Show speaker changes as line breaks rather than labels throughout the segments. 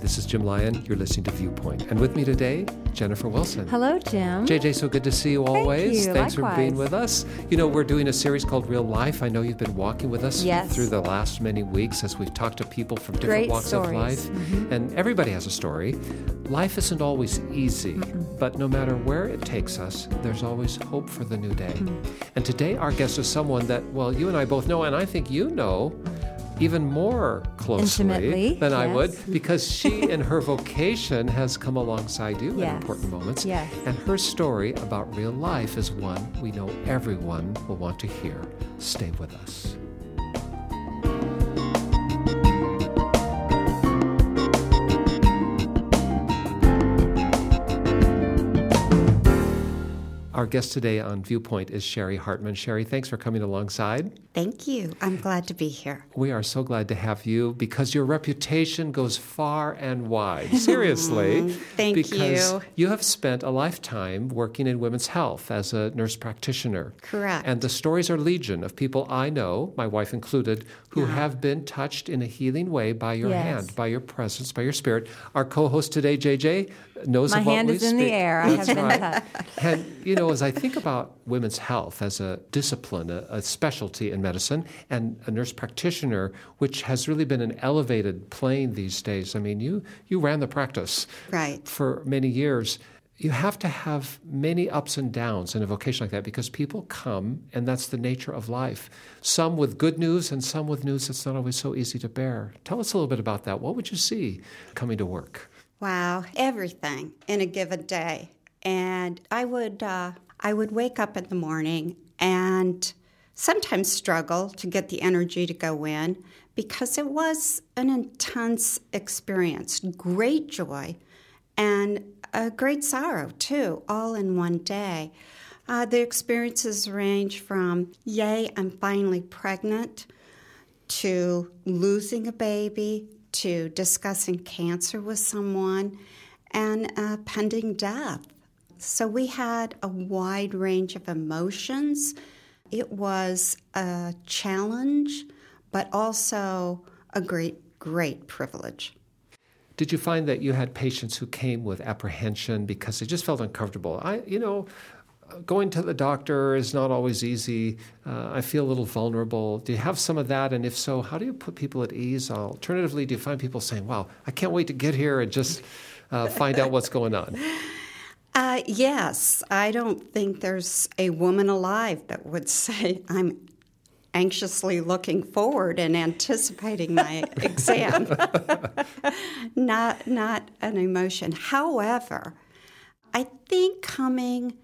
this is Jim Lyon. You're listening to Viewpoint. And with me today, Jennifer Wilson.
Hello, Jim.
JJ, so good to see you always.
you.
Thanks
Likewise.
for being with us. You know, we're doing a series called Real Life. I know you've been walking with us
Yes.
through the last many weeks as we've talked to people from different
Great
walks of
stories. Mm-hmm.
life. And everybody has a story. Life isn't always easy, but no matter where it takes us, there's always hope for the new day.
Mm-hmm.
And today, our guest is someone that, well, you and I both know, and I think you know even more closely
Intimately,
than I would, because she and her vocation has come alongside you in
Yes.
important moments.
Yes.
And her story about real life is one we know everyone will want to hear. Stay with us. Our guest today on Viewpoint is Sherry Hartman. Sherry, thanks for coming alongside.
Thank you. I'm glad to be here.
We are so glad to have you because your reputation goes far and wide. Seriously.
thank
because
you.
you have spent a lifetime working in women's health as a nurse practitioner.
Correct.
And the stories are legion of people I know, my wife included, who
Uh-huh.
have been touched in a healing way by your
Yes.
hand, by your presence, by your spirit. Our co-host today, JJ, knows
My
of what
hand is in the air. I have been
right.
touched.
And, you know, as I think about women's health as a discipline, a, a specialty in medicine, and a nurse practitioner, which has really been an elevated plane these days. I mean, you, you ran the practice
Right.
for many years. You have to have many ups and downs in a vocation like that because people come, and that's the nature of life. Some with good news, and some with news that's not always so easy to bear. Tell us a little bit about that. What would you see coming to work?
Wow, everything in a given day. And I would uh, I would wake up in the morning and sometimes struggle to get the energy to go in because it was an intense experience, great joy and a great sorrow too, all in one day. Uh, the experiences range from, yay, I'm finally pregnant, to losing a baby, to discussing cancer with someone, and uh, pending death. So we had a wide range of emotions. It was a challenge, but also a great, great privilege.
Did you find that you had patients who came with apprehension because they just felt uncomfortable? I, you know, going to the doctor is not always easy. Uh, I feel a little vulnerable. Do you have some of that? And if so, how do you put people at ease? Alternatively, do you find people saying, "Wow, I can't wait to get here and just uh, find out what's going on"?
Uh, yes, I don't think there's a woman alive that would say, I'm anxiously looking forward and anticipating my exam. not, not an emotion. However, I think coming,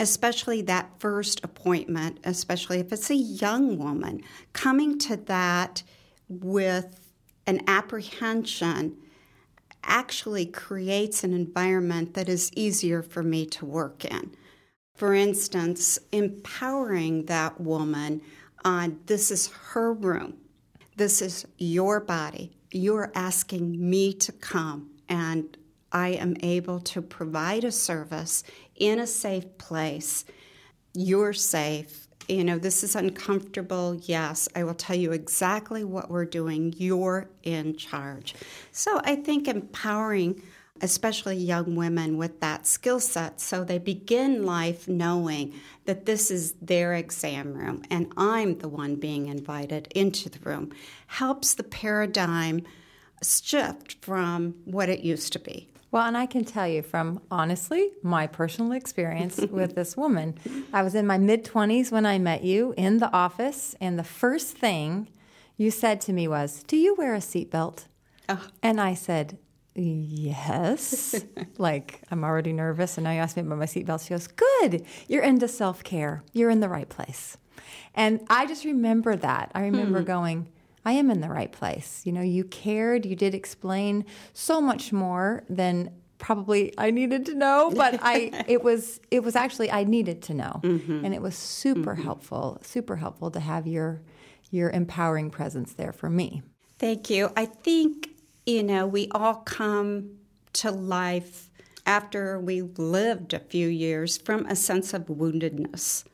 especially that first appointment, especially if it's a young woman, coming to that with an apprehension actually creates an environment that is easier for me to work in. For instance, empowering that woman on this is her room, this is your body, you're asking me to come, and I am able to provide a service in a safe place. You're safe. You know, this is uncomfortable. Yes, I will tell you exactly what we're doing. You're in charge. So I think empowering, especially young women, with that skill set so they begin life knowing that this is their exam room and I'm the one being invited into the room helps the paradigm shift from what it used to be.
Well, and I can tell you from honestly my personal experience with this woman. I was in my mid 20s when I met you in the office, and the first thing you said to me was, Do you wear a seatbelt?
Oh.
And I said, Yes. like, I'm already nervous, and now you ask me about my seatbelt. She goes, Good. You're into self care. You're in the right place. And I just remember that. I remember hmm. going, I am in the right place. You know, you cared, you did explain so much more than probably I needed to know, but I it was it was actually I needed to know. Mm-hmm. And it was super mm-hmm. helpful, super helpful to have your your empowering presence there for me.
Thank you. I think, you know, we all come to life after we've lived a few years from a sense of woundedness.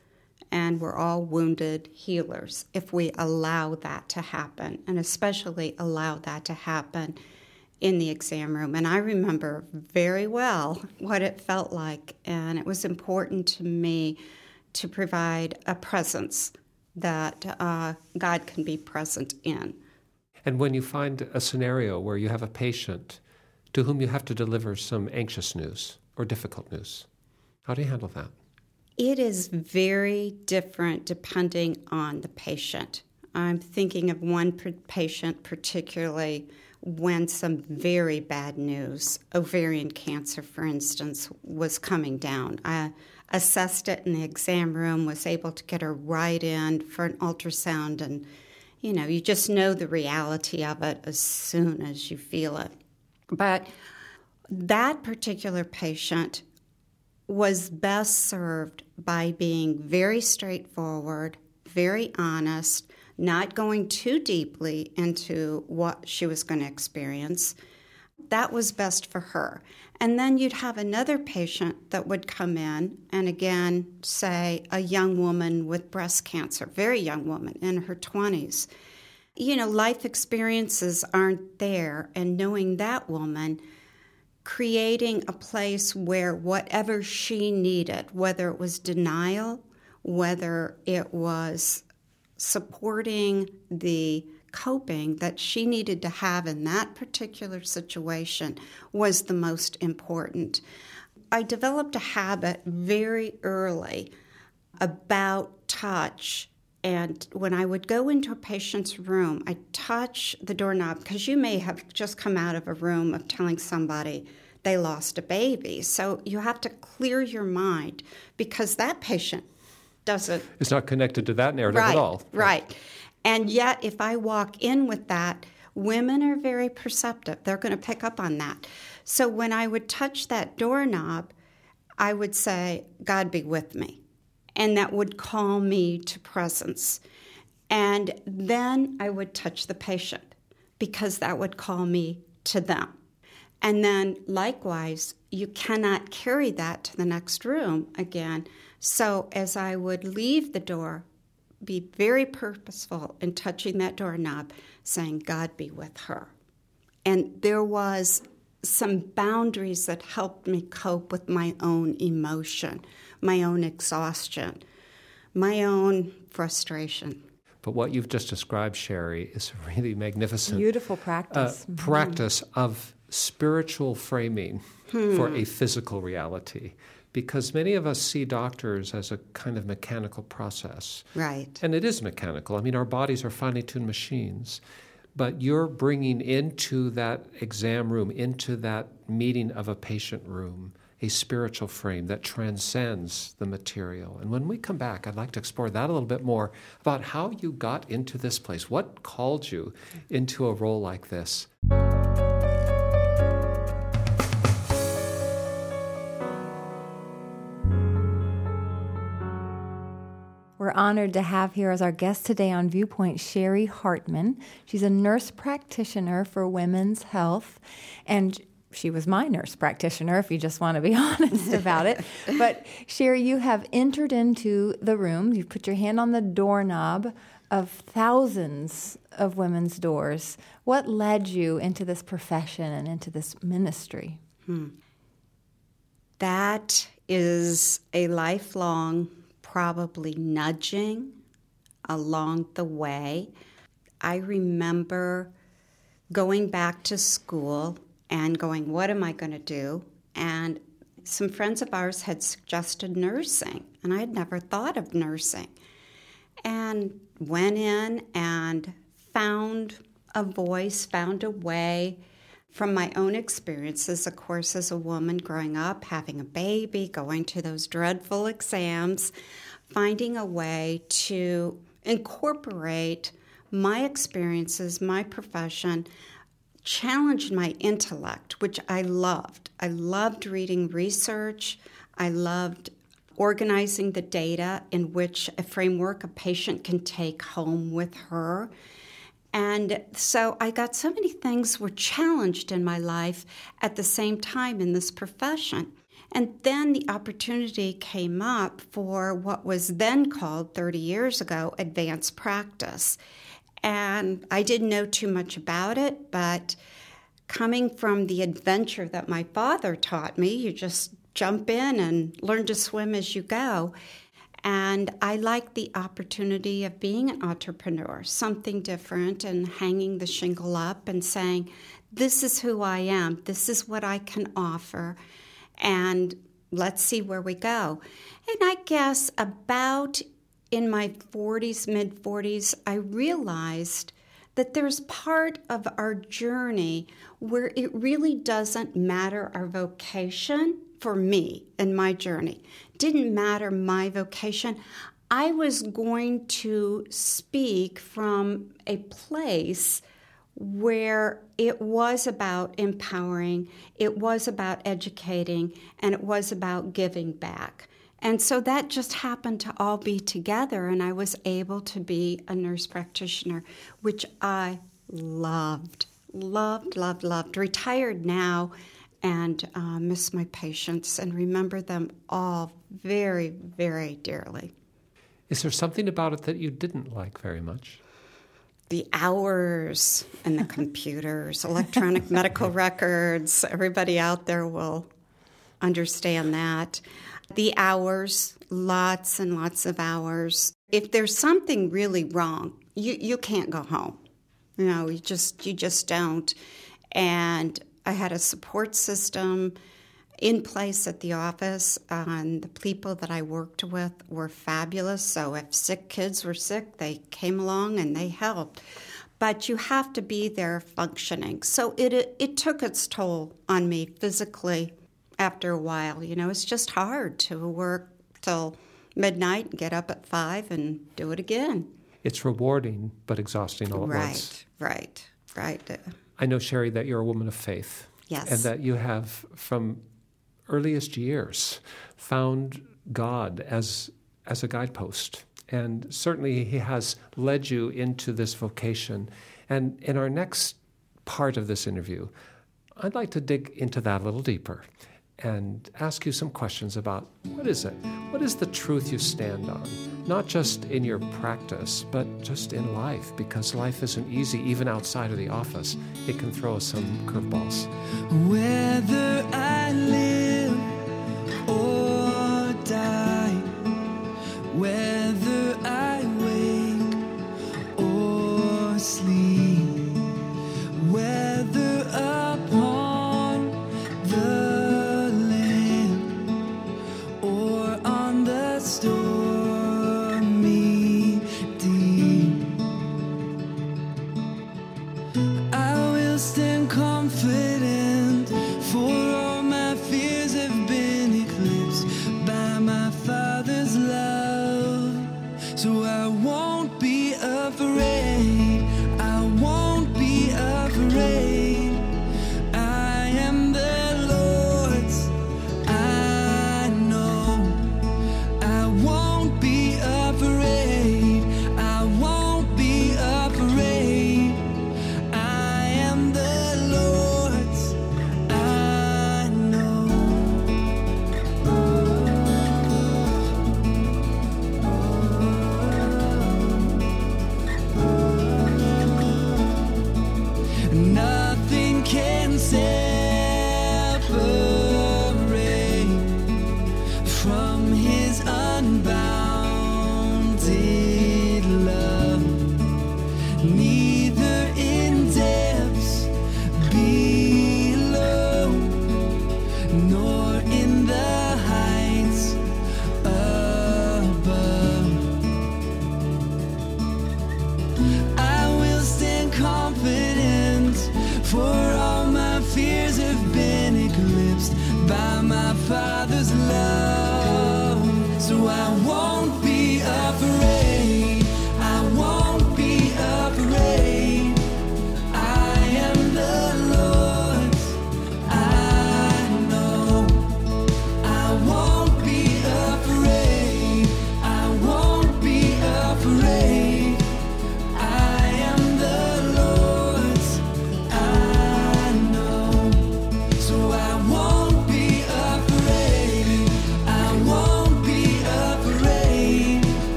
And we're all wounded healers if we allow that to happen, and especially allow that to happen in the exam room. And I remember very well what it felt like. And it was important to me to provide a presence that uh, God can be present in.
And when you find a scenario where you have a patient to whom you have to deliver some anxious news or difficult news, how do you handle that?
It is very different depending on the patient. I'm thinking of one patient particularly when some very bad news, ovarian cancer, for instance, was coming down. I assessed it in the exam room, was able to get her right in for an ultrasound, and you know, you just know the reality of it as soon as you feel it. But that particular patient was best served by being very straightforward, very honest, not going too deeply into what she was going to experience. That was best for her. And then you'd have another patient that would come in, and again, say a young woman with breast cancer, very young woman in her 20s. You know, life experiences aren't there, and knowing that woman, creating a place where whatever she needed, whether it was denial, whether it was supporting the coping that she needed to have in that particular situation was the most important. I developed a habit very early about touch. And when I would go into a patient's room, I'd touch the doorknob because you may have just come out of a room of telling somebody they lost a baby. So you have to clear your mind because that patient doesn't.
It's not connected to that narrative
right,
at all.
Right. right. And yet, if I walk in with that, women are very perceptive. They're going to pick up on that. So when I would touch that doorknob, I would say, God be with me. And that would call me to presence. And then I would touch the patient because that would call me to them. And then likewise, you cannot carry that to the next room again. So as I would leave the door, be very purposeful in touching that doorknob, saying, God be with her. And there was some boundaries that helped me cope with my own emotion, my own exhaustion, my own frustration.
But what you've just described, Sherry, is a really magnificent,
beautiful practice.
Uh, practice of spiritual framing hmm. for a physical reality because many of us see doctors as a kind of mechanical process.
Right.
And it is mechanical. I mean, our bodies are finely tuned machines. But you're bringing into that exam room, into that meeting of a patient room, a spiritual frame that transcends the material. And when we come back, I'd like to explore that a little bit more about how you got into this place. What called you into a role like this?
We're honored to have here as our guest today on Viewpoint Sherry Hartman. She's a nurse practitioner for women's health, and she was my nurse practitioner, if you just want to be honest about it. But Sherry, you have entered into the room, you've put your hand on the doorknob of thousands of women's doors. What led you into this profession and into this ministry? Hmm.
That is a lifelong probably nudging along the way. I remember going back to school and going, What am I going to do? And some friends of ours had suggested nursing, and I had never thought of nursing. And went in and found a voice, found a way from my own experiences, of course, as a woman growing up, having a baby, going to those dreadful exams, finding a way to incorporate my experiences, my profession, challenge my intellect, which I loved. I loved reading research. I loved organizing the data in which a framework a patient can take home with her and so I got so many things were challenged in my life at the same time in this profession. And then the opportunity came up for what was then called 30 years ago advanced practice. And I didn't know too much about it, but coming from the adventure that my father taught me, you just jump in and learn to swim as you go. And I like the opportunity of being an entrepreneur, something different, and hanging the shingle up and saying, This is who I am, this is what I can offer, and let's see where we go. And I guess about in my 40s, mid 40s, I realized that there's part of our journey where it really doesn't matter our vocation for me and my journey. Didn't matter my vocation. I was going to speak from a place where it was about empowering, it was about educating, and it was about giving back. And so that just happened to all be together, and I was able to be a nurse practitioner, which I loved, loved, loved, loved. Retired now and uh, miss my patients and remember them all very, very dearly.
Is there something about it that you didn't like very much?
The hours and the computers, electronic medical records, everybody out there will understand that. The hours, lots and lots of hours. If there's something really wrong, you, you can't go home. You know, you just you just don't. And I had a support system in place at the office, and the people that I worked with were fabulous. So if sick kids were sick, they came along and they helped. But you have to be there functioning. So it, it, it took its toll on me physically after a while. You know, it's just hard to work till midnight and get up at five and do it again.
It's rewarding but exhausting all at
right,
once.
Right, right, right.
I know, Sherry, that you're a woman of faith.
Yes.
And that you have, from earliest years, found God as, as a guidepost. And certainly He has led you into this vocation. And in our next part of this interview, I'd like to dig into that a little deeper and ask you some questions about what is it? What is the truth you stand on? Not just in your practice, but just in life, because life isn't easy even outside of the office. It can throw us some curveballs.
Whether I live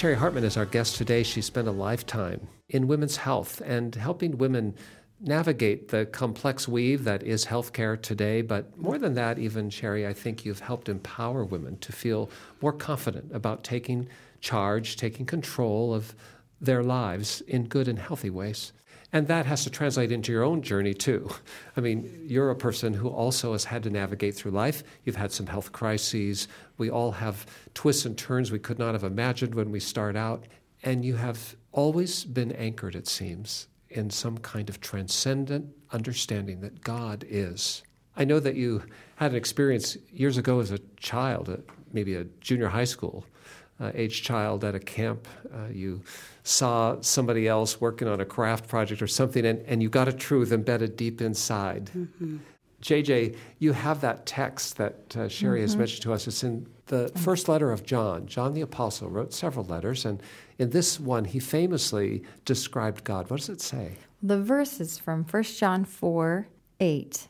Sherry Hartman is our guest today. She spent a lifetime in women's health and helping women navigate the complex weave that is healthcare today. But more than that, even, Sherry, I think you've helped empower women to feel more confident about taking charge, taking control of their lives in good and healthy ways. And that has to translate into your own journey too. I mean, you're a person who also has had to navigate through life. You've had some health crises. We all have twists and turns we could not have imagined when we start out. And you have always been anchored, it seems, in some kind of transcendent understanding that God is. I know that you had an experience years ago as a child, maybe a junior high school uh, age child at a camp. Uh, you saw somebody else working on a craft project or something, and, and you got a truth embedded deep inside. Mm-hmm. JJ, you have that text that uh, Sherry mm-hmm. has mentioned to us. It's in the first letter of John. John the Apostle wrote several letters, and in this one, he famously described God. What does it say?
The verse is from 1 John 4 8.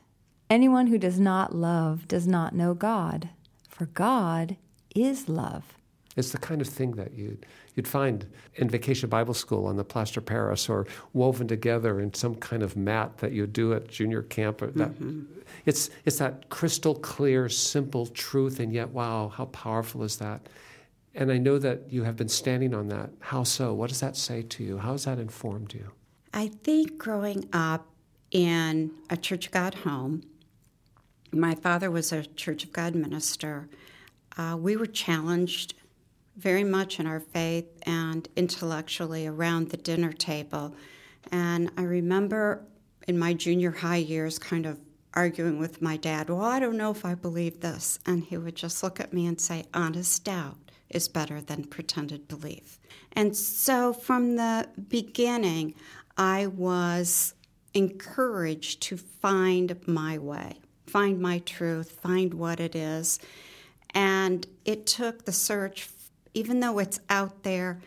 Anyone who does not love does not know God, for God is love.
It's the kind of thing that you'd, you'd find in Vacation Bible School on the Plaster Paris or woven together in some kind of mat that you do at junior camp. Or that, mm-hmm. it's, it's that crystal clear, simple truth, and yet, wow, how powerful is that? And I know that you have been standing on that. How so? What does that say to you? How has that informed you?
I think growing up in a Church of God home, my father was a Church of God minister. Uh, we were challenged very much in our faith and intellectually around the dinner table. And I remember in my junior high years kind of arguing with my dad, Well, I don't know if I believe this. And he would just look at me and say, Honest doubt is better than pretended belief. And so from the beginning, I was encouraged to find my way, find my truth, find what it is. And it took the search even though it's out there,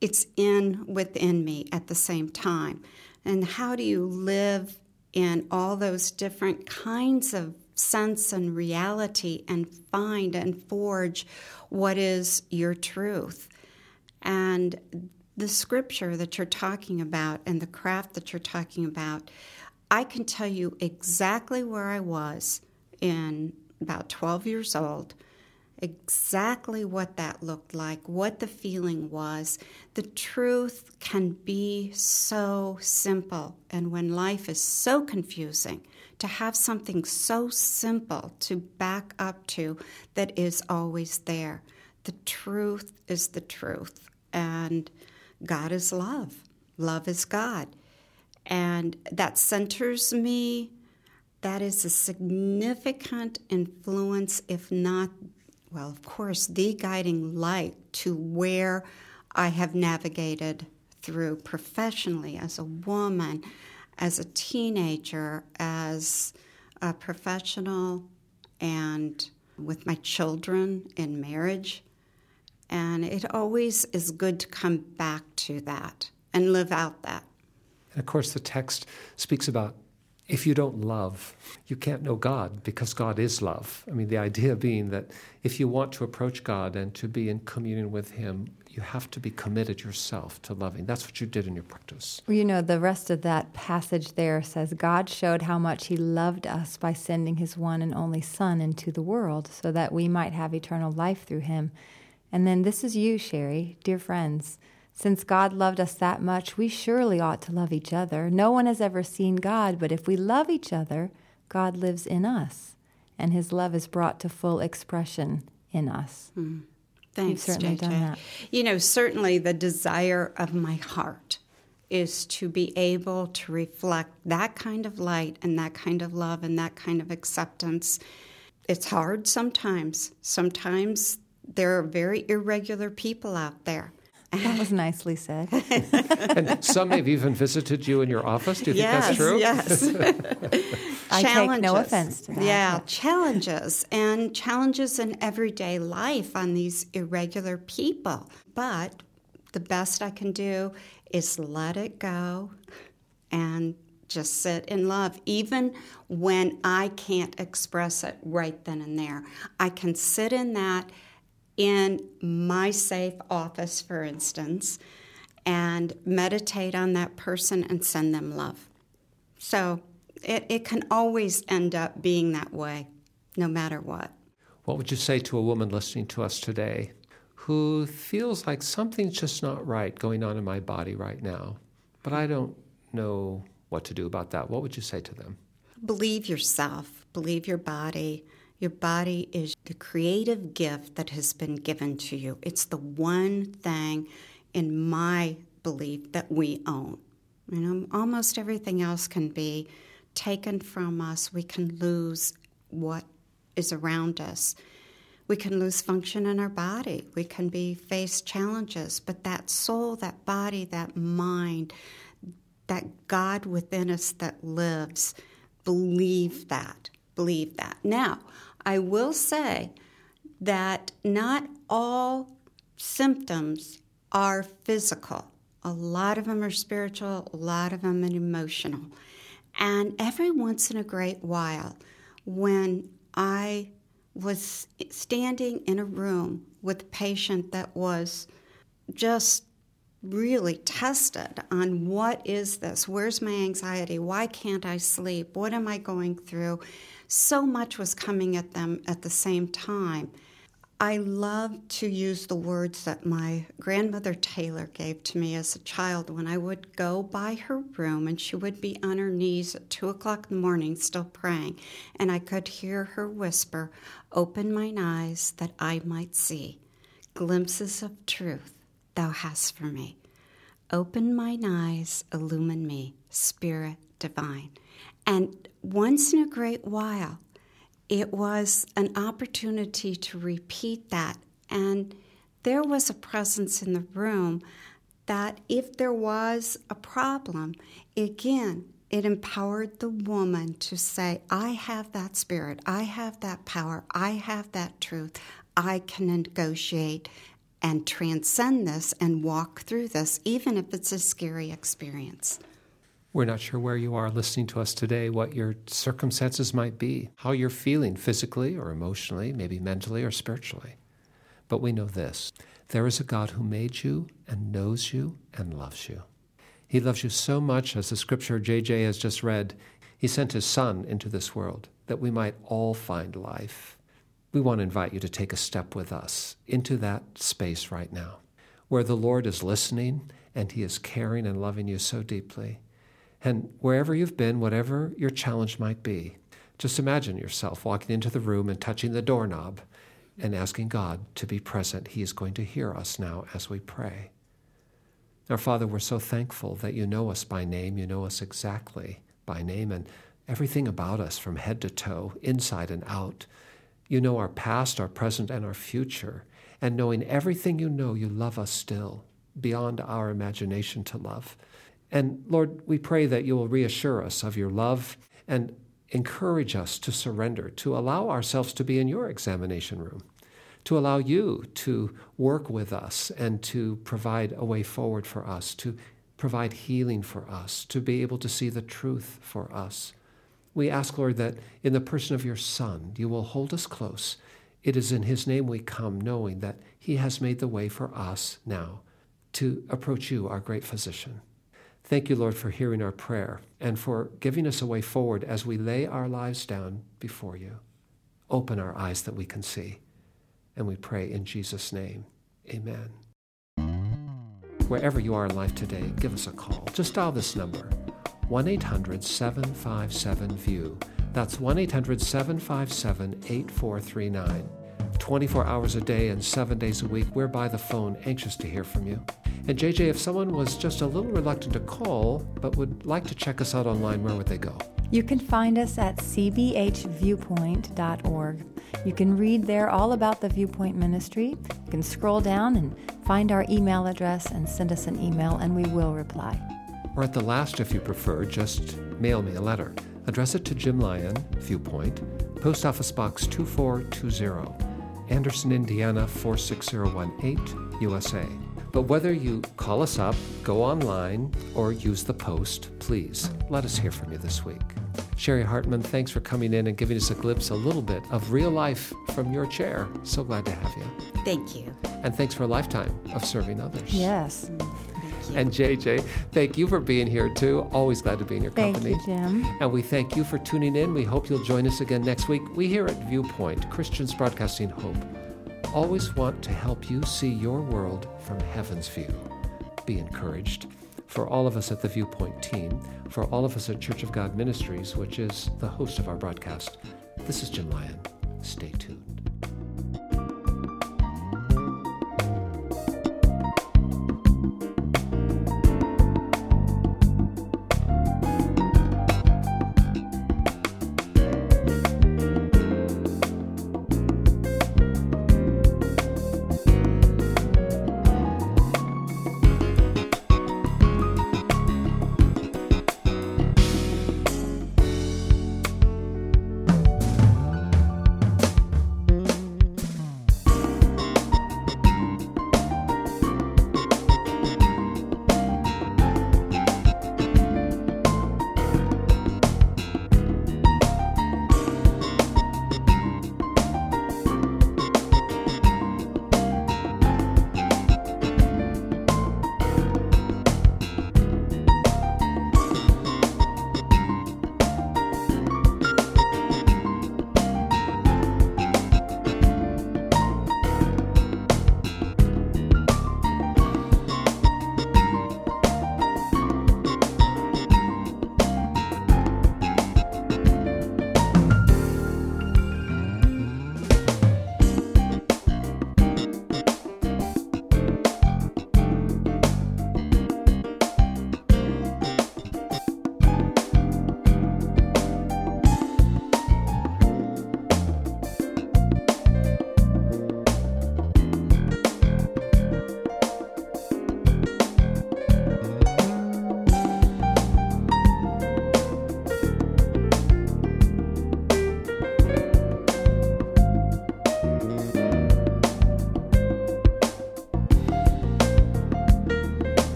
it's in within me at the same time. And how do you live in all those different kinds of sense and reality and find and forge what is your truth? And the scripture that you're talking about and the craft that you're talking about, I can tell you exactly where I was in about 12 years old exactly what that looked like, what the feeling was. The truth can be so simple. And when life is so confusing, to have something so simple to back up to that is always there. The truth is the truth. And God is love. Love is God. And that centers me. That is a significant influence, if not well, of course, the guiding light to where I have navigated through professionally as a woman, as a teenager, as a professional, and with my children in marriage. And it always is good to come back to that and live out that.
And of course, the text speaks about if you don't love, you can't know God because God is love. I mean, the idea being that if you want to approach God and to be in communion with Him, you have to be committed yourself to loving. That's what you did in your practice.
You know, the rest of that passage there says God showed how much He loved us by sending His one and only Son into the world so that we might have eternal life through Him. And then this is you, Sherry, dear friends. Since God loved us that much, we surely ought to love each other. No one has ever seen God, but if we love each other, God lives in us, and his love is brought to full expression in us.
Mm. Thanks,
You've certainly
JJ.
done that.
You know, certainly the desire of my heart is to be able to reflect that kind of light and that kind of love and that kind of acceptance. It's hard sometimes. Sometimes there are very irregular people out there.
That was nicely said.
and some have even visited you in your office. Do you
yes,
think that's true?
Yes.
I take no offense to that.
Yeah, challenges and challenges in everyday life on these irregular people. But the best I can do is let it go and just sit in love, even when I can't express it right then and there. I can sit in that in my safe office, for instance, and meditate on that person and send them love. So it, it can always end up being that way, no matter what.
What would you say to a woman listening to us today who feels like something's just not right going on in my body right now, but I don't know what to do about that? What would you say to them?
Believe yourself, believe your body. Your body is the creative gift that has been given to you. It's the one thing, in my belief, that we own. You know, almost everything else can be taken from us. We can lose what is around us. We can lose function in our body. We can be face challenges, but that soul, that body, that mind, that God within us that lives, believe that. Believe that. Now, I will say that not all symptoms are physical. A lot of them are spiritual, a lot of them are emotional. And every once in a great while, when I was standing in a room with a patient that was just really tested on what is this? Where's my anxiety? Why can't I sleep? What am I going through? So much was coming at them at the same time. I love to use the words that my grandmother Taylor gave to me as a child when I would go by her room and she would be on her knees at two o'clock in the morning still praying, and I could hear her whisper, Open mine eyes that I might see glimpses of truth thou hast for me. Open mine eyes, illumine me, Spirit divine. And once in a great while, it was an opportunity to repeat that. And there was a presence in the room that if there was a problem, again, it empowered the woman to say, I have that spirit, I have that power, I have that truth, I can negotiate and transcend this and walk through this, even if it's a scary experience.
We're not sure where you are listening to us today, what your circumstances might be, how you're feeling physically or emotionally, maybe mentally or spiritually. But we know this there is a God who made you and knows you and loves you. He loves you so much, as the scripture JJ has just read, he sent his Son into this world that we might all find life. We want to invite you to take a step with us into that space right now, where the Lord is listening and he is caring and loving you so deeply. And wherever you've been, whatever your challenge might be, just imagine yourself walking into the room and touching the doorknob and asking God to be present. He is going to hear us now as we pray. Our Father, we're so thankful that you know us by name. You know us exactly by name and everything about us from head to toe, inside and out. You know our past, our present, and our future. And knowing everything you know, you love us still, beyond our imagination to love. And Lord, we pray that you will reassure us of your love and encourage us to surrender, to allow ourselves to be in your examination room, to allow you to work with us and to provide a way forward for us, to provide healing for us, to be able to see the truth for us. We ask, Lord, that in the person of your Son, you will hold us close. It is in his name we come, knowing that he has made the way for us now to approach you, our great physician. Thank you, Lord, for hearing our prayer and for giving us a way forward as we lay our lives down before you. Open our eyes that we can see. And we pray in Jesus' name. Amen. Wherever you are in life today, give us a call. Just dial this number 1 800 757 VIEW. That's 1 800 757 8439. 24 hours a day and seven days a week, we're by the phone, anxious to hear from you. And JJ, if someone was just a little reluctant to call but would like to check us out online, where would they go?
You can find us at cbhviewpoint.org. You can read there all about the Viewpoint Ministry. You can scroll down and find our email address and send us an email, and we will reply.
Or at the last, if you prefer, just mail me a letter. Address it to Jim Lyon, Viewpoint, Post Office Box 2420, Anderson, Indiana 46018, USA. But whether you call us up, go online, or use the post, please let us hear from you this week. Sherry Hartman, thanks for coming in and giving us a glimpse, a little bit of real life from your chair. So glad to have you.
Thank you.
And thanks for a lifetime of serving others.
Yes.
And JJ, thank you for being here too. Always glad to be in your
Thank
company.
you, Jim.
And we thank you for tuning in. We hope you'll join us again next week. We here at Viewpoint, Christians Broadcasting Hope, always want to help you see your world from heaven's view. Be encouraged. For all of us at the Viewpoint team, for all of us at Church of God Ministries, which is the host of our broadcast, this is Jim Lyon. Stay tuned.